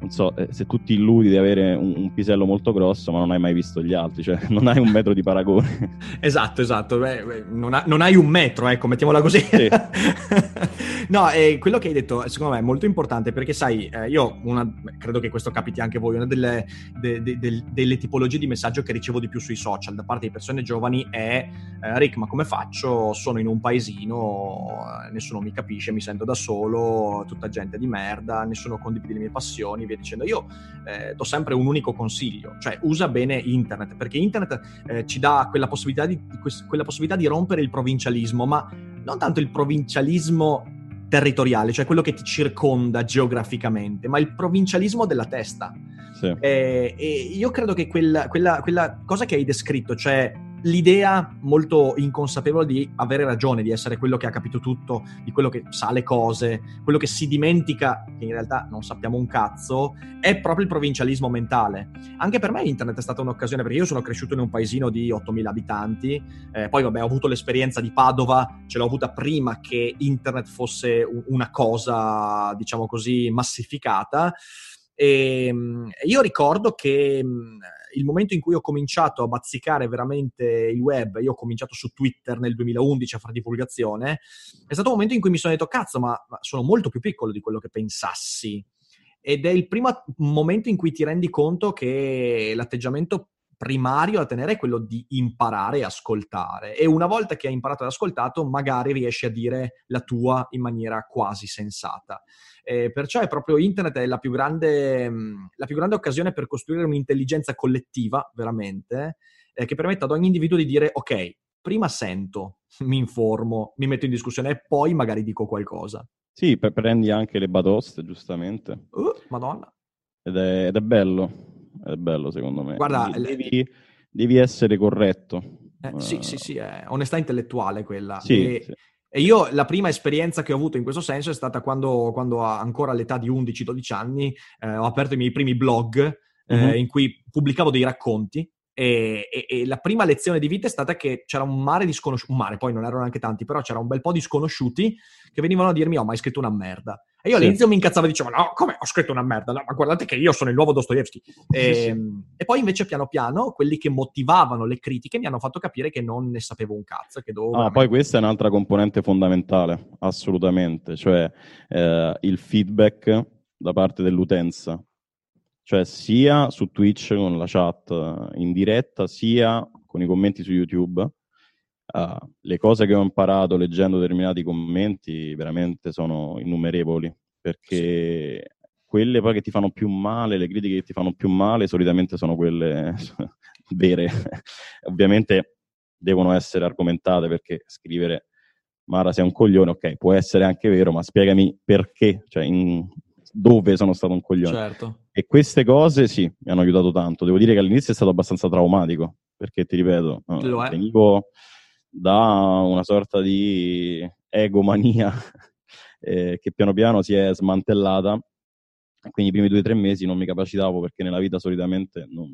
non so, eh, se tu ti illudi di avere un, un, pisello molto grosso, ma non hai mai visto gli altri, cioè non hai un metro di paragone. esatto, esatto, beh, beh, non, ha, non, hai un metro, ecco, mettiamola così. Sì. no, eh, quello che hai detto, secondo me, è molto importante perché, sai, eh, io una, credo che questo capiti anche a voi, una delle, de, de, de, delle, tipologie di messaggio che ricevo di più sui social da parte di persone giovani è eh, Rick, ma come faccio? Sono in un paesino, eh, nessuno mi capisce, mi sento da solo, tutta gente di merda, nessuno condivide le mie passioni via dicendo. Io eh, do sempre un unico consiglio, cioè usa bene internet, perché internet eh, ci dà quella possibilità, di, quella possibilità di rompere il provincialismo, ma non tanto il provincialismo territoriale, cioè quello che ti circonda geograficamente, ma il provincialismo della testa. Sì. Eh, e io credo che quella, quella, quella cosa che hai descritto, cioè l'idea molto inconsapevole di avere ragione, di essere quello che ha capito tutto, di quello che sa le cose, quello che si dimentica, che in realtà non sappiamo un cazzo, è proprio il provincialismo mentale. Anche per me internet è stata un'occasione, perché io sono cresciuto in un paesino di 8.000 abitanti, eh, poi vabbè ho avuto l'esperienza di Padova, ce l'ho avuta prima che internet fosse una cosa, diciamo così, massificata. E ehm, io ricordo che il momento in cui ho cominciato a bazzicare veramente il web, io ho cominciato su Twitter nel 2011 a fare divulgazione, è stato un momento in cui mi sono detto, cazzo, ma, ma sono molto più piccolo di quello che pensassi. Ed è il primo momento in cui ti rendi conto che l'atteggiamento primario da tenere è quello di imparare e ascoltare. E una volta che hai imparato e ascoltato, magari riesci a dire la tua in maniera quasi sensata. Eh, perciò è proprio internet è la più, grande, mm, la più grande occasione per costruire un'intelligenza collettiva, veramente, eh, che permetta ad ogni individuo di dire ok, prima sento, mi informo, mi metto in discussione e poi magari dico qualcosa. Sì, prendi anche le batoste, giustamente. Uh, madonna. Ed è, ed è, bello, è bello secondo me. Guarda, devi, devi essere corretto. Eh, uh, sì, sì, sì, è onestà intellettuale quella. Sì, e, sì. E io la prima esperienza che ho avuto in questo senso è stata quando, quando ancora all'età di 11-12 anni eh, ho aperto i miei primi blog eh, mm-hmm. in cui pubblicavo dei racconti e, e, e, la prima lezione di vita è stata che c'era un mare di sconosciuti, un mare poi non erano neanche tanti, però c'era un bel po' di sconosciuti che venivano a dirmi oh ma hai scritto una merda. E io sì. all'inizio mi incazzavo e dicevo no come ho scritto una merda, no, ma guardate che io sono il nuovo Dostoevsky. E, sì, sì. e, poi invece piano piano quelli che motivavano le critiche mi hanno fatto capire che non ne sapevo un cazzo. Che dovevo ah, veramente... poi questa è un'altra componente fondamentale, assolutamente, cioè eh, il feedback da parte dell'utenza cioè sia su Twitch con la chat eh, in diretta, sia con i commenti su YouTube. Uh, le cose che ho imparato leggendo determinati commenti veramente sono innumerevoli, perché sì. quelle poi che ti fanno più male, le critiche che ti fanno più male, solitamente sono quelle vere. Ovviamente devono essere argomentate perché scrivere Mara sei un coglione, ok, può essere anche vero, ma spiegami perché, cioè in, dove sono stato un coglione. Certo. E queste cose sì, mi hanno aiutato tanto. Devo dire che all'inizio è stato abbastanza traumatico, perché ti ripeto, venivo da una sorta di egomania eh, che piano piano si è smantellata. Quindi i primi due o tre mesi non mi capacitavo perché nella vita solitamente non,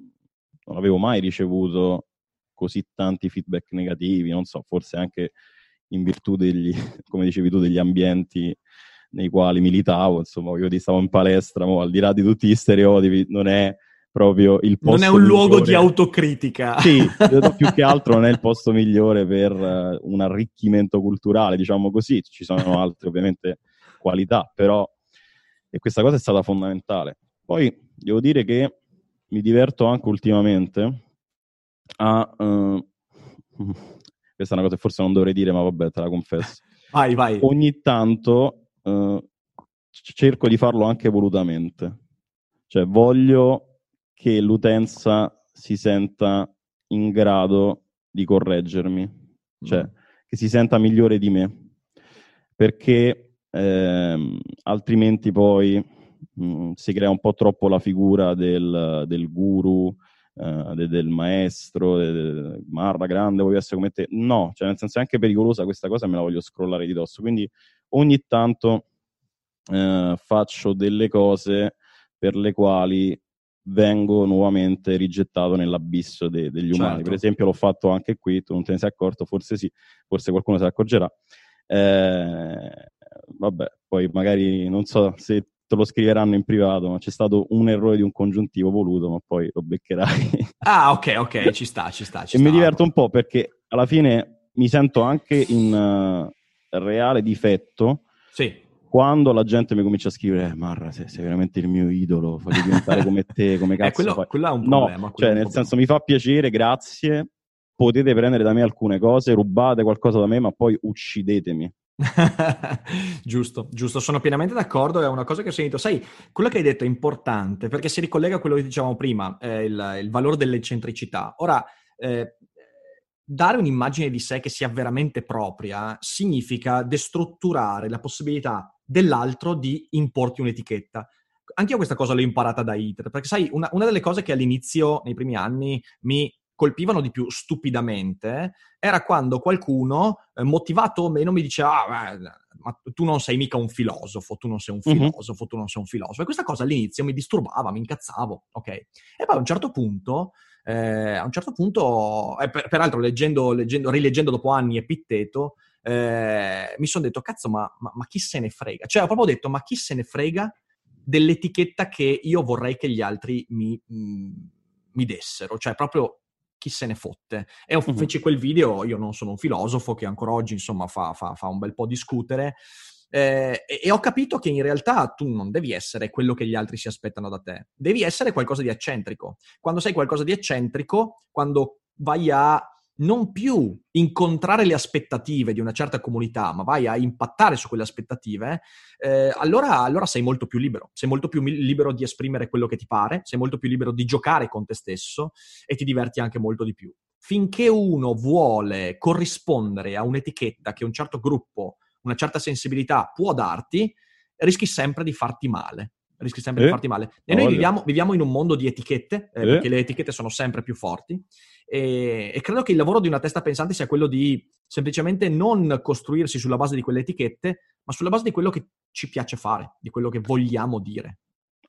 non avevo mai ricevuto così tanti feedback negativi, non so, forse anche in virtù degli, come dicevi tu, degli ambienti nei quali militavo, insomma, io stavo in palestra, mo, al di là di tutti gli stereotipi, non è proprio il posto Non è un migliore. luogo di autocritica. Sì, più che altro non è il posto migliore per uh, un arricchimento culturale, diciamo così, ci sono altre ovviamente qualità, però e questa cosa è stata fondamentale. Poi devo dire che mi diverto anche ultimamente a... Uh, questa è una cosa che forse non dovrei dire, ma vabbè, te la confesso. Vai, vai. Ogni tanto uh, cerco di farlo anche volutamente. Cioè, voglio che l'utenza si senta in grado di correggermi, cioè mm. che si senta migliore di me, perché ehm, altrimenti poi mh, mm, si crea un po' troppo la figura del, del guru uh, de, del maestro, de, de, Marra grande, voglio essere come te. No, cioè nel senso è anche pericolosa questa cosa me la voglio scrollare di dosso. Quindi ogni tanto uh, faccio delle cose per le quali vengo nuovamente rigettato nell'abisso de, degli umani. Certo. Per esempio l'ho fatto anche qui, tu non te ne sei accorto, forse sì, forse qualcuno se ne accorgerà. Eh, vabbè, poi magari non so se te lo scriveranno in privato, ma c'è stato un errore di un congiuntivo voluto, ma poi lo beccherai. Ah, ok, ok, ci sta, ci sta. Ci e sta. mi diverto un po' perché alla fine mi sento anche in reale difetto Sì. quando la gente mi comincia a scrivere eh, Marra, sei, sei veramente il mio idolo, voglio diventare come te, come cazzo Eh, quello, fai?" quello è un No, problema. quello cioè un nel problema. senso mi fa piacere, grazie, potete prendere da me alcune cose, rubate qualcosa da me, ma poi uccidetemi. giusto, giusto, sono pienamente d'accordo, è una cosa che ho sentito. Sai, quello che hai detto è importante perché si ricollega a quello che dicevamo prima, eh, il, il valore dell'eccentricità. Ora, eh, dare un'immagine di sé che sia veramente propria significa destrutturare la possibilità dell'altro di importi un'etichetta. Anche io questa cosa l'ho imparata da Hitler, perché sai, una, una delle cose che all'inizio, nei primi anni, mi colpivano di più stupidamente era quando qualcuno, eh, motivato o meno, mi diceva: ah, beh, ma tu non sei mica un filosofo, tu non sei un filosofo, tu non sei un filosofo. E questa cosa all'inizio mi disturbava, mi incazzavo, ok? E poi a un certo punto, eh, a un certo punto, eh, per- peraltro leggendo, leggendo, rileggendo dopo anni Epitteto, eh, mi sono detto, cazzo, ma, ma- ma chi se ne frega? Cioè, ho proprio detto, ma chi se ne frega dell'etichetta che io vorrei che gli altri mi, mm, mi dessero? Cioè, proprio chi se ne fotte? E feci quel video, io non sono un filosofo, che ancora oggi, insomma, fa, fa- fa un bel po' discutere, eh, e, e ho capito che in realtà tu non devi essere quello che gli altri si aspettano da te, devi essere qualcosa di eccentrico. Quando sei qualcosa di eccentrico, quando vai a non più incontrare le aspettative di una certa comunità, ma vai a impattare su quelle aspettative, eh, allora, allora sei molto più libero, sei molto più libero di esprimere quello che ti pare, sei molto più libero di giocare con te stesso e ti diverti anche molto di più. Finché uno vuole corrispondere a un'etichetta che un certo gruppo, una certa sensibilità può darti, rischi sempre di farti male. Rischi sempre Eh, di farti male. E noi viviamo, viviamo in un mondo di etichette, eh, Eh. perché le etichette sono sempre più forti. E, e credo che il lavoro di una testa pensante sia quello di semplicemente non costruirsi sulla base di quelle etichette, ma sulla base di quello che ci piace fare, di quello che vogliamo dire.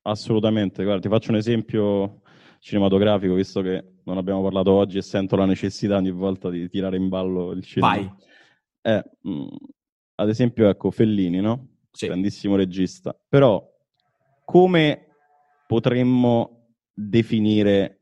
Assolutamente, guarda, ti faccio un esempio cinematografico, visto che non abbiamo parlato oggi e sento la necessità ogni volta di tirare in ballo il cinema. Vai. Eh, mh, ad esempio, ecco, Fellini, no? Sì. Grandissimo regista. Però, come potremmo definire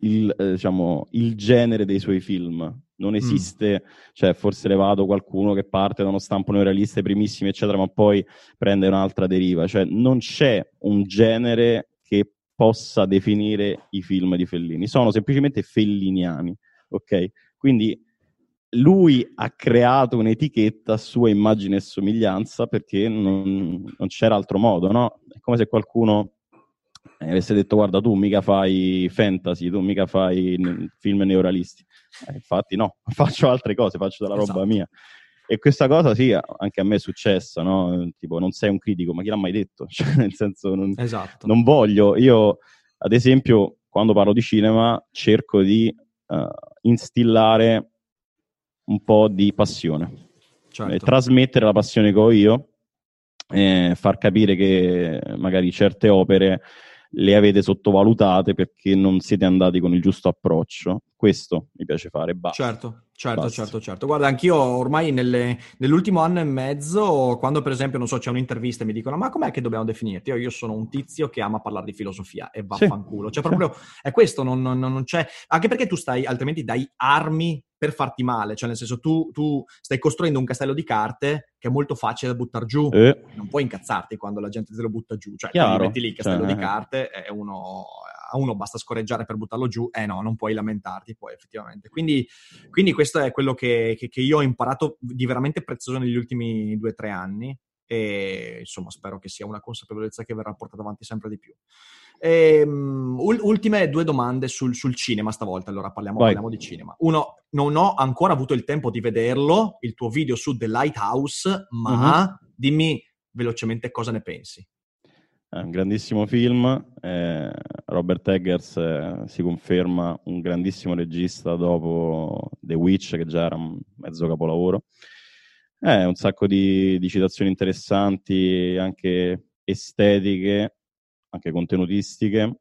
il, eh, diciamo, il genere dei suoi film? Non esiste, cioè forse le vado qualcuno che parte da uno stampo neorealista, i primissimi, eccetera, ma poi prende un'altra deriva. Cioè non c'è un genere che possa definire i film di Fellini. Sono semplicemente felliniani, ok? Quindi lui ha creato un'etichetta a sua immagine e somiglianza perché non, non c'era altro modo, no? È come se qualcuno eh, avesse detto guarda tu mica fai fantasy, tu mica fai film neorealisti. Eh, infatti no, faccio altre cose, faccio della roba Esatto. mia. E questa cosa sì, anche a me è successa, no? Tipo non sei un critico, ma chi l'ha mai detto? Cioè, nel senso non, Esatto. non voglio, io ad esempio quando parlo di cinema cerco di eh, instillare un po' di passione, Certo. eh, trasmettere la passione che ho io, eh, far capire che magari certe opere le avete sottovalutate perché non siete andati con il giusto approccio. Questo mi piace fare, basta. Certo, certo, Basta. certo, certo. Guarda, anch'io ormai nelle- nell'ultimo anno e mezzo, quando per esempio, non so, c'è un'intervista e mi dicono ma com'è che dobbiamo definirti? Io, io sono un tizio che ama parlare di filosofia e Sì. vaffanculo. Cioè Sì. proprio è questo, non, non- non c'è... Anche perché tu stai, altrimenti dai armi per farti male. Cioè nel senso tu, tu stai costruendo un castello di carte che è molto facile da buttare giù. Eh, Non puoi incazzarti quando la gente te lo butta giù. Cioè, Chiaro, metti lì il castello cioè, di eh. carte e uno, a uno basta scorreggiare per buttarlo giù. Eh no, non puoi lamentarti poi effettivamente. Quindi, quindi questo è quello che, che- che io ho imparato di veramente prezioso negli ultimi due o tre anni e insomma spero che sia una consapevolezza che verrà portata avanti sempre di più. Ehm, ul- ultime due domande sul, sul cinema stavolta, allora parliamo, parliamo di cinema. Uno, non ho ancora avuto il tempo di vederlo, il tuo video su The Lighthouse, ma Mhm. dimmi velocemente cosa ne pensi. È un grandissimo film, eh, Robert Eggers eh, si conferma un grandissimo regista dopo The Witch, che già era un mezzo capolavoro. Eh, un sacco di, di citazioni interessanti, anche estetiche, anche contenutistiche.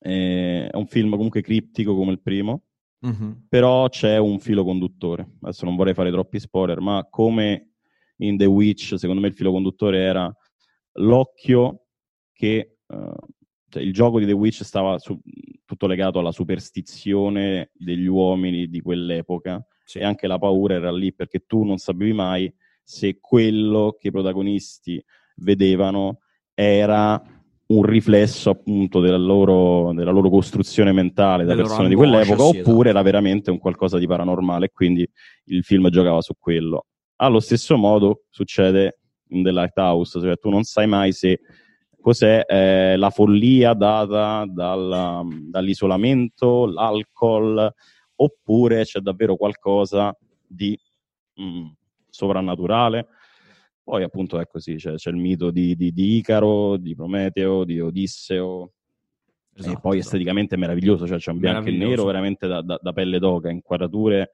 Eh, è un film comunque criptico come il primo, Mm-hmm. però c'è un filo conduttore. Adesso non vorrei fare troppi spoiler, ma come in The Witch, secondo me il filo conduttore era l'occhio che eh, cioè il gioco di The Witch stava su- tutto legato alla superstizione degli uomini di quell'epoca Sì. e anche la paura era lì perché tu non sapevi mai se quello che i protagonisti vedevano era un riflesso appunto della loro, della loro costruzione mentale da persone di quell'epoca sì, oppure esatto. era veramente un qualcosa di paranormale e quindi il film giocava su quello. Allo stesso modo succede in The Lighthouse, cioè tu non sai mai se cos'è eh, la follia data dal- dall'isolamento, l'alcol, oppure c'è davvero qualcosa di mm, sovrannaturale. Poi appunto è così, c'è, c'è il mito di, di- di Icaro, di Prometeo, di Odisseo, e Esatto, poi esatto. esteticamente è meraviglioso, cioè c'è un bianco e nero veramente da, da- da pelle d'oca, inquadrature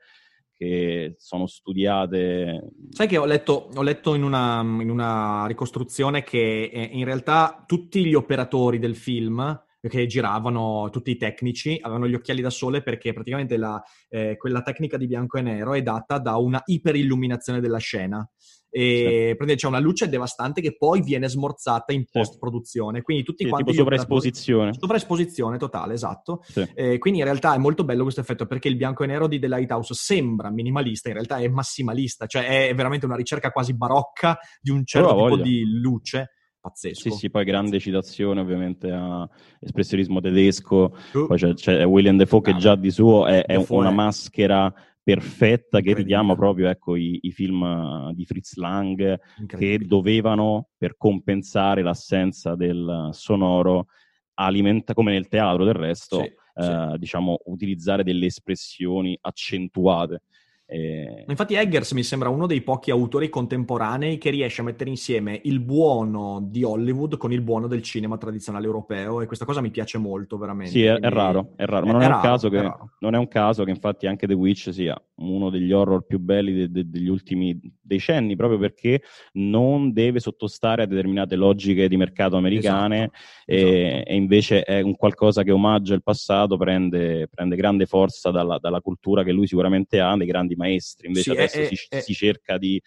che sono studiate Sai che ho letto, ho letto in, una, in una ricostruzione che eh, in realtà tutti gli operatori del film che giravano, tutti i tecnici, avevano gli occhiali da sole perché praticamente la, eh, quella tecnica di bianco e nero è data da una iperilluminazione della scena. E praticamente c'è una luce devastante che poi viene smorzata in post-produzione. Quindi tutti sì, quanti tipo gli operatori- sovraesposizione. Sovraesposizione totale, esatto. Sì. Eh, quindi in realtà è molto bello questo effetto perché il bianco e nero di The Lighthouse sembra minimalista, in realtà è massimalista, cioè è veramente una ricerca quasi barocca di un certo tipo di luce. Pazzesco. Sì, sì, poi grande citazione ovviamente a espressionismo tedesco, Uh, poi c'è, c'è William Defoe che già di suo è, è una è- maschera perfetta che richiama proprio ecco, i, i film eh, di Fritz Lang che dovevano, per compensare l'assenza del sonoro, alimenta, come nel teatro del resto, Sì, sì. eh, diciamo, utilizzare delle espressioni accentuate. Eh, Infatti Eggers mi sembra uno dei pochi autori contemporanei che riesce a mettere insieme il buono di Hollywood con il buono del cinema tradizionale europeo e questa cosa mi piace molto veramente. Sì, è, è raro, è raro, ma non è è, un raro, caso è che, raro. non è un caso che infatti anche The Witch sia uno degli horror più belli de- de- degli ultimi decenni, proprio perché non deve sottostare a determinate logiche di mercato americane Esatto, e, esatto. e invece è un qualcosa che omaggia il passato, prende, prende grande forza dalla, dalla cultura che lui sicuramente ha, dei grandi maestri. Invece Sì, adesso è- si, è- si cerca di...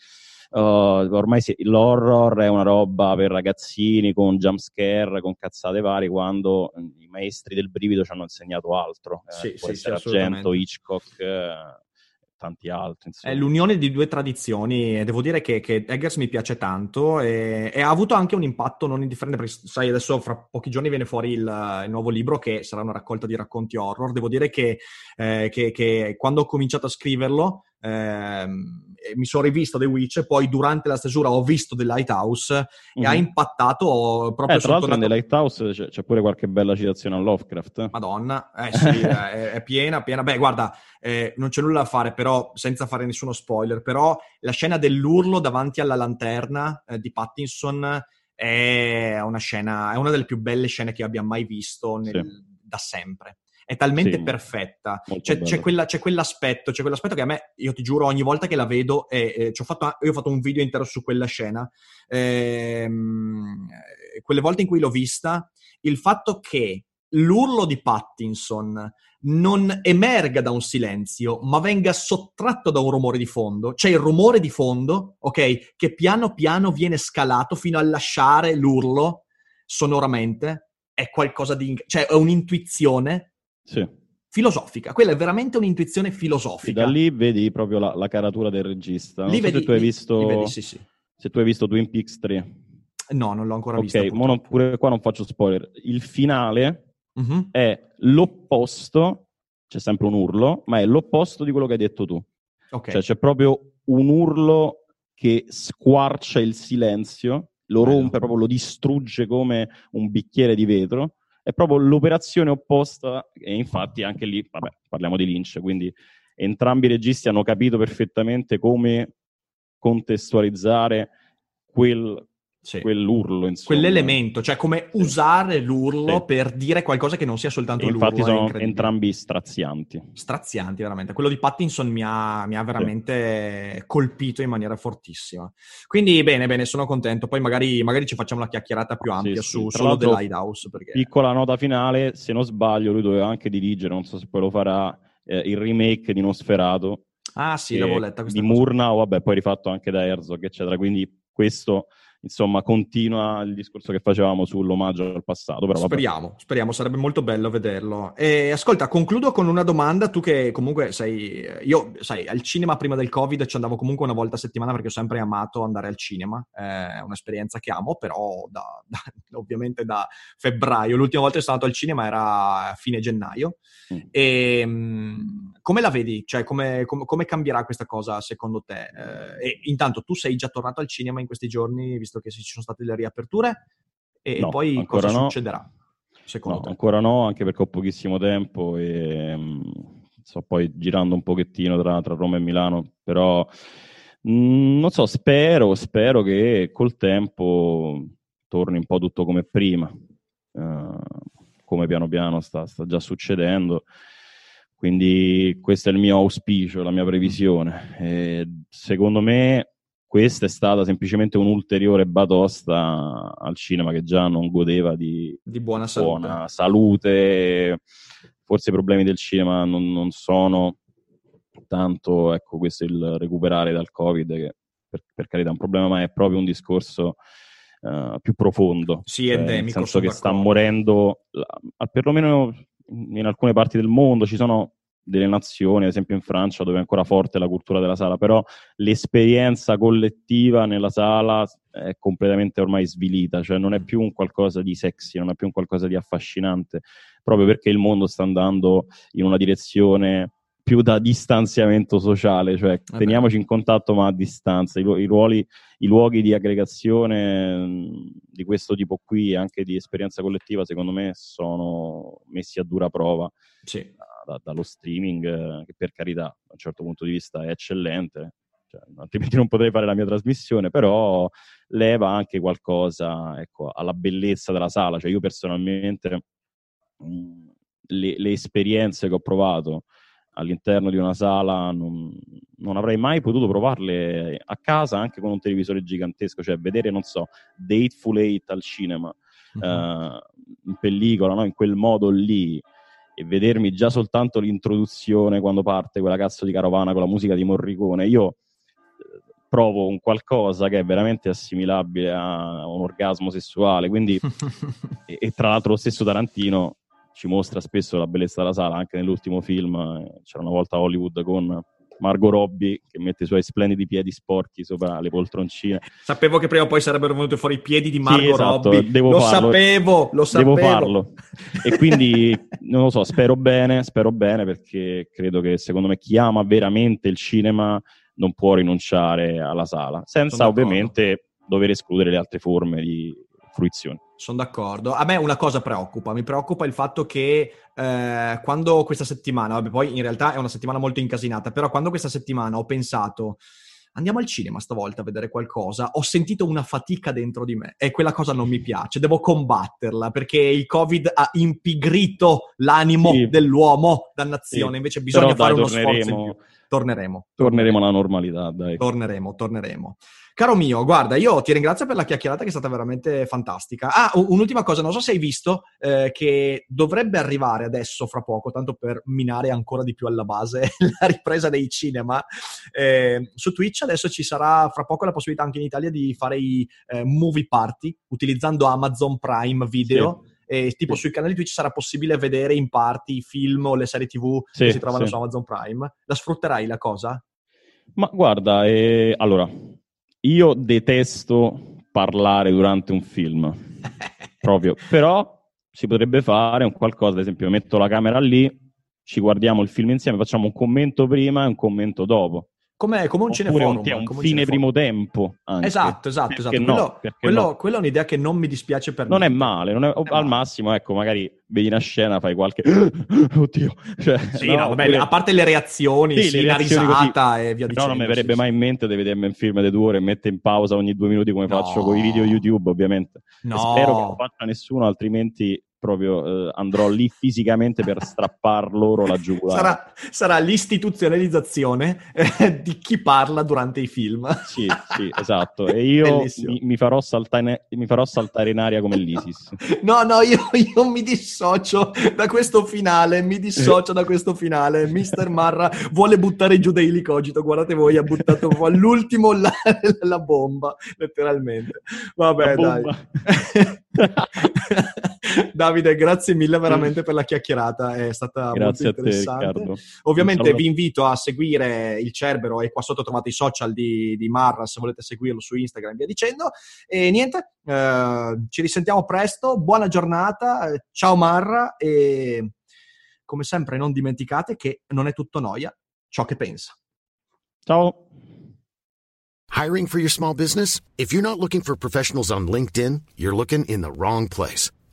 uh, ormai si- l'horror è una roba per ragazzini con jumpscare, con cazzate varie, quando eh, i maestri del brivido ci hanno insegnato altro. Eh, Sì, può sì, essere sì, Argento. Hitchcock, eh, tanti altri. Insomma. È l'unione di due tradizioni e devo dire che, che Eggers mi piace tanto e, e ha avuto anche un impatto non indifferente perché sai adesso fra pochi giorni viene fuori il, il nuovo libro che sarà una raccolta di racconti horror. Devo dire che, eh, che- che quando ho cominciato a scriverlo ehm, e mi sono rivisto The Witch e poi durante la stesura ho visto The Lighthouse e Mhm. ha impattato proprio Eh, tra l'altro tornato- nella Lighthouse c'è, c'è pure qualche bella citazione a Lovecraft. eh. Madonna, eh sì, è, è piena, piena. Beh, guarda, eh, non c'è nulla da fare, però, senza fare nessuno spoiler, però la scena dell'urlo davanti alla lanterna eh, di Pattinson è una scena, è una delle più belle scene che abbia mai visto nel- da sempre. È talmente Sì, perfetta. C'è, c'è quella- c'è quell'aspetto, c'è quell'aspetto che a me, io ti giuro, ogni volta che la vedo, e, e ho fatto, io ho fatto un video intero su quella scena, ehm, eh, quelle volte in cui l'ho vista, il fatto che l'urlo di Pattinson non emerga da un silenzio, ma venga sottratto da un rumore di fondo. C'è il rumore di fondo, ok, che piano piano viene scalato fino a lasciare l'urlo sonoramente. È qualcosa di... cioè è un'intuizione Sì. filosofica. Quella è veramente un'intuizione filosofica. da lì vedi proprio la, la caratura del regista. Non Lì so vedi- se tu hai visto, vedi, sì, sì. se tu hai visto Twin Peaks 3. No, non l'ho ancora. Ok, mo non- purtroppo. pure qua non faccio spoiler. Il finale Mhm. è l'opposto, c'è sempre un urlo, ma è l'opposto di quello che hai detto tu. Ok. Cioè c'è proprio un urlo che squarcia il silenzio, lo rompe, proprio lo distrugge come un bicchiere di vetro. È proprio l'operazione opposta e infatti anche lì, vabbè, parliamo di Lynch, quindi entrambi i registi hanno capito perfettamente come contestualizzare quel Sì. quell'urlo, insomma. Quell'elemento, cioè come Sì. usare l'urlo Sì. per dire qualcosa che non sia soltanto E l'urlo. infatti sono entrambi strazianti. strazianti veramente. Quello di Pattinson mi ha, mi ha veramente colpito in maniera fortissima. Quindi bene, bene, sono contento. Poi magari, magari ci facciamo la chiacchierata più ampia su solo The Lighthouse. Perché... Piccola nota finale, se non sbaglio, lui doveva anche dirigere, non so se poi lo farà, eh, il remake di Nosferatu. Ah sì, l'avevo letta questa di cosa. Murnau, vabbè, poi rifatto anche da Herzog, eccetera. Quindi questo, insomma, continua il discorso che facevamo sull'omaggio al passato. Però. Speriamo, speriamo, sarebbe molto bello vederlo. E ascolta, concludo con una domanda, tu che comunque sei, io sai, al cinema prima del Covid ci andavo comunque una volta a settimana perché ho sempre amato andare al cinema, è un'esperienza che amo, però da- da- ovviamente da febbraio, l'ultima volta che sono andato al cinema era a fine gennaio. Mm. E, mh, come la vedi? Cioè, come, come- come cambierà questa cosa secondo te? Eh, e intanto tu sei già tornato al cinema in questi giorni, visto che ci sono state le riaperture, e No, poi ancora cosa no. succederà? Secondo No, te? ancora no, anche perché ho pochissimo tempo e mh, sto poi girando un pochettino tra, tra Roma e Milano, però mh, non so, spero, spero che col tempo torni un po' tutto come prima, eh, come piano piano sta, sta già succedendo. Quindi questo è il mio auspicio, la mia previsione. E secondo me questa è stata semplicemente un'ulteriore batosta al cinema che già non godeva di Di buona salute. buona salute. Forse i problemi del cinema non, non sono tanto, ecco, questo il recuperare dal Covid, che per, per carità è un problema, ma è proprio un discorso eh, più profondo. Sì, Cioè, endemico, Nel senso che sta morendo, la- perlomeno in alcune parti del mondo ci sono delle nazioni, ad esempio in Francia, dove è ancora forte la cultura della sala, però l'esperienza collettiva nella sala è completamente ormai svilita, cioè non è più un qualcosa di sexy, non è più un qualcosa di affascinante, proprio perché il mondo sta andando in una direzione più da distanziamento sociale, cioè beh. teniamoci in contatto ma a distanza, i, lu- i ruoli, i luoghi di aggregazione mh, di questo tipo qui, anche di esperienza collettiva, secondo me sono messi a dura prova Sì. Da- da- dallo streaming, eh, che per carità da un certo punto di vista è eccellente, cioè, altrimenti non potrei fare la mia trasmissione, però leva anche qualcosa ecco, alla bellezza della sala. Cioè, io personalmente mh, le, le esperienze che ho provato all'interno di una sala non, non avrei mai potuto provarle a casa anche con un televisore gigantesco, cioè vedere, non so, Dateful Eight al cinema Mhm. eh, in pellicola, no? in quel modo lì, e vedermi già soltanto l'introduzione quando parte quella cazzo di carovana con la musica di Morricone, io eh, provo un qualcosa che è veramente assimilabile a un orgasmo sessuale, quindi e, e tra l'altro lo stesso Tarantino ci mostra spesso la bellezza della sala, anche nell'ultimo film eh, c'era una volta a Hollywood con Margot Robbie che mette i suoi splendidi piedi sporchi sopra le poltroncine. Sapevo che prima o poi sarebbero venuti fuori i piedi di Margot Sì, esatto, Robbie. devo lo farlo. sapevo, lo sapevo. Devo farlo. E quindi non lo so, spero bene, spero bene perché credo che secondo me chi ama veramente il cinema non può rinunciare alla sala, senza Sono d'accordo. ovviamente dover escludere le altre forme di fruizione. Sono d'accordo. A me una cosa preoccupa, mi preoccupa il fatto che eh, quando questa settimana, vabbè, poi in realtà è una settimana molto incasinata, però quando questa settimana ho pensato andiamo al cinema stavolta a vedere qualcosa, ho sentito una fatica dentro di me e quella cosa non mi piace, devo combatterla perché il Covid ha impigrito l'animo Sì. dell'uomo, dannazione, Sì. invece bisogna Però, fare dai, uno sforzo in torneremo- più. Torneremo. Torneremo alla normalità, dai. Torneremo, torneremo. Caro mio, guarda, io ti ringrazio per la chiacchierata che è stata veramente fantastica. Ah, un'ultima cosa, non so se hai visto eh, che dovrebbe arrivare adesso, fra poco, tanto per minare ancora di più alla base la ripresa dei cinema. Eh, su Twitch adesso ci sarà fra poco la possibilità anche in Italia di fare i eh, movie party utilizzando Amazon Prime Video. E tipo Sì. sui canali Twitch sarà possibile vedere in parti i film o le serie TV Sì, che si trovano sì. su Amazon Prime. La sfrutterai la cosa? Ma guarda, eh, allora, io detesto parlare durante un film, proprio, però si potrebbe fare un qualcosa, ad esempio, metto la camera lì, ci guardiamo il film insieme, facciamo un commento prima e un commento dopo. Come, come un cineforum. un, un fine cineforum. primo tempo. anche. Esatto, esatto, esatto. no? Quello, no? quella è un'idea che non mi dispiace per Non è niente. male, non è- è al male. massimo, ecco, magari vedi una scena, fai qualche... Oddio. Cioè, Sì, no, vabbè, oppure- a parte le reazioni, Sì, sì, le reazioni risata così. e via Però dicendo. non mi verrebbe sì, mai in mente di vedermi un film di due ore e mette in pausa ogni due minuti come No. faccio con i video YouTube, ovviamente. No. Spero che non faccia nessuno, altrimenti proprio eh, andrò lì fisicamente per strappar loro la giugulare. Sarà, sarà l'istituzionalizzazione eh, di chi parla durante i film. Sì, sì, esatto. E io mi, mi farò saltare, mi farò saltare in aria come l'ISIS. No, no, io, io mi dissocio da questo finale, mi dissocio da questo finale. Mister Marra vuole buttare giù Daily Cogito, guardate voi, ha buttato all'ultimo la, la bomba, letteralmente. Vabbè, La dai. bomba. Davide, grazie mille veramente per la chiacchierata, è stata Grazie molto te, interessante. Riccardo. Ovviamente vi invito a seguire il Cerbero e qua sotto trovate i social di, di Marra se volete seguirlo su Instagram e via dicendo. E niente, eh, ci risentiamo presto, buona giornata, eh, ciao Marra e come sempre non dimenticate che non è tutto noia ciò che pensa. Ciao. Hiring for your small business? If you're not looking for professionals on LinkedIn, you're looking in the wrong place.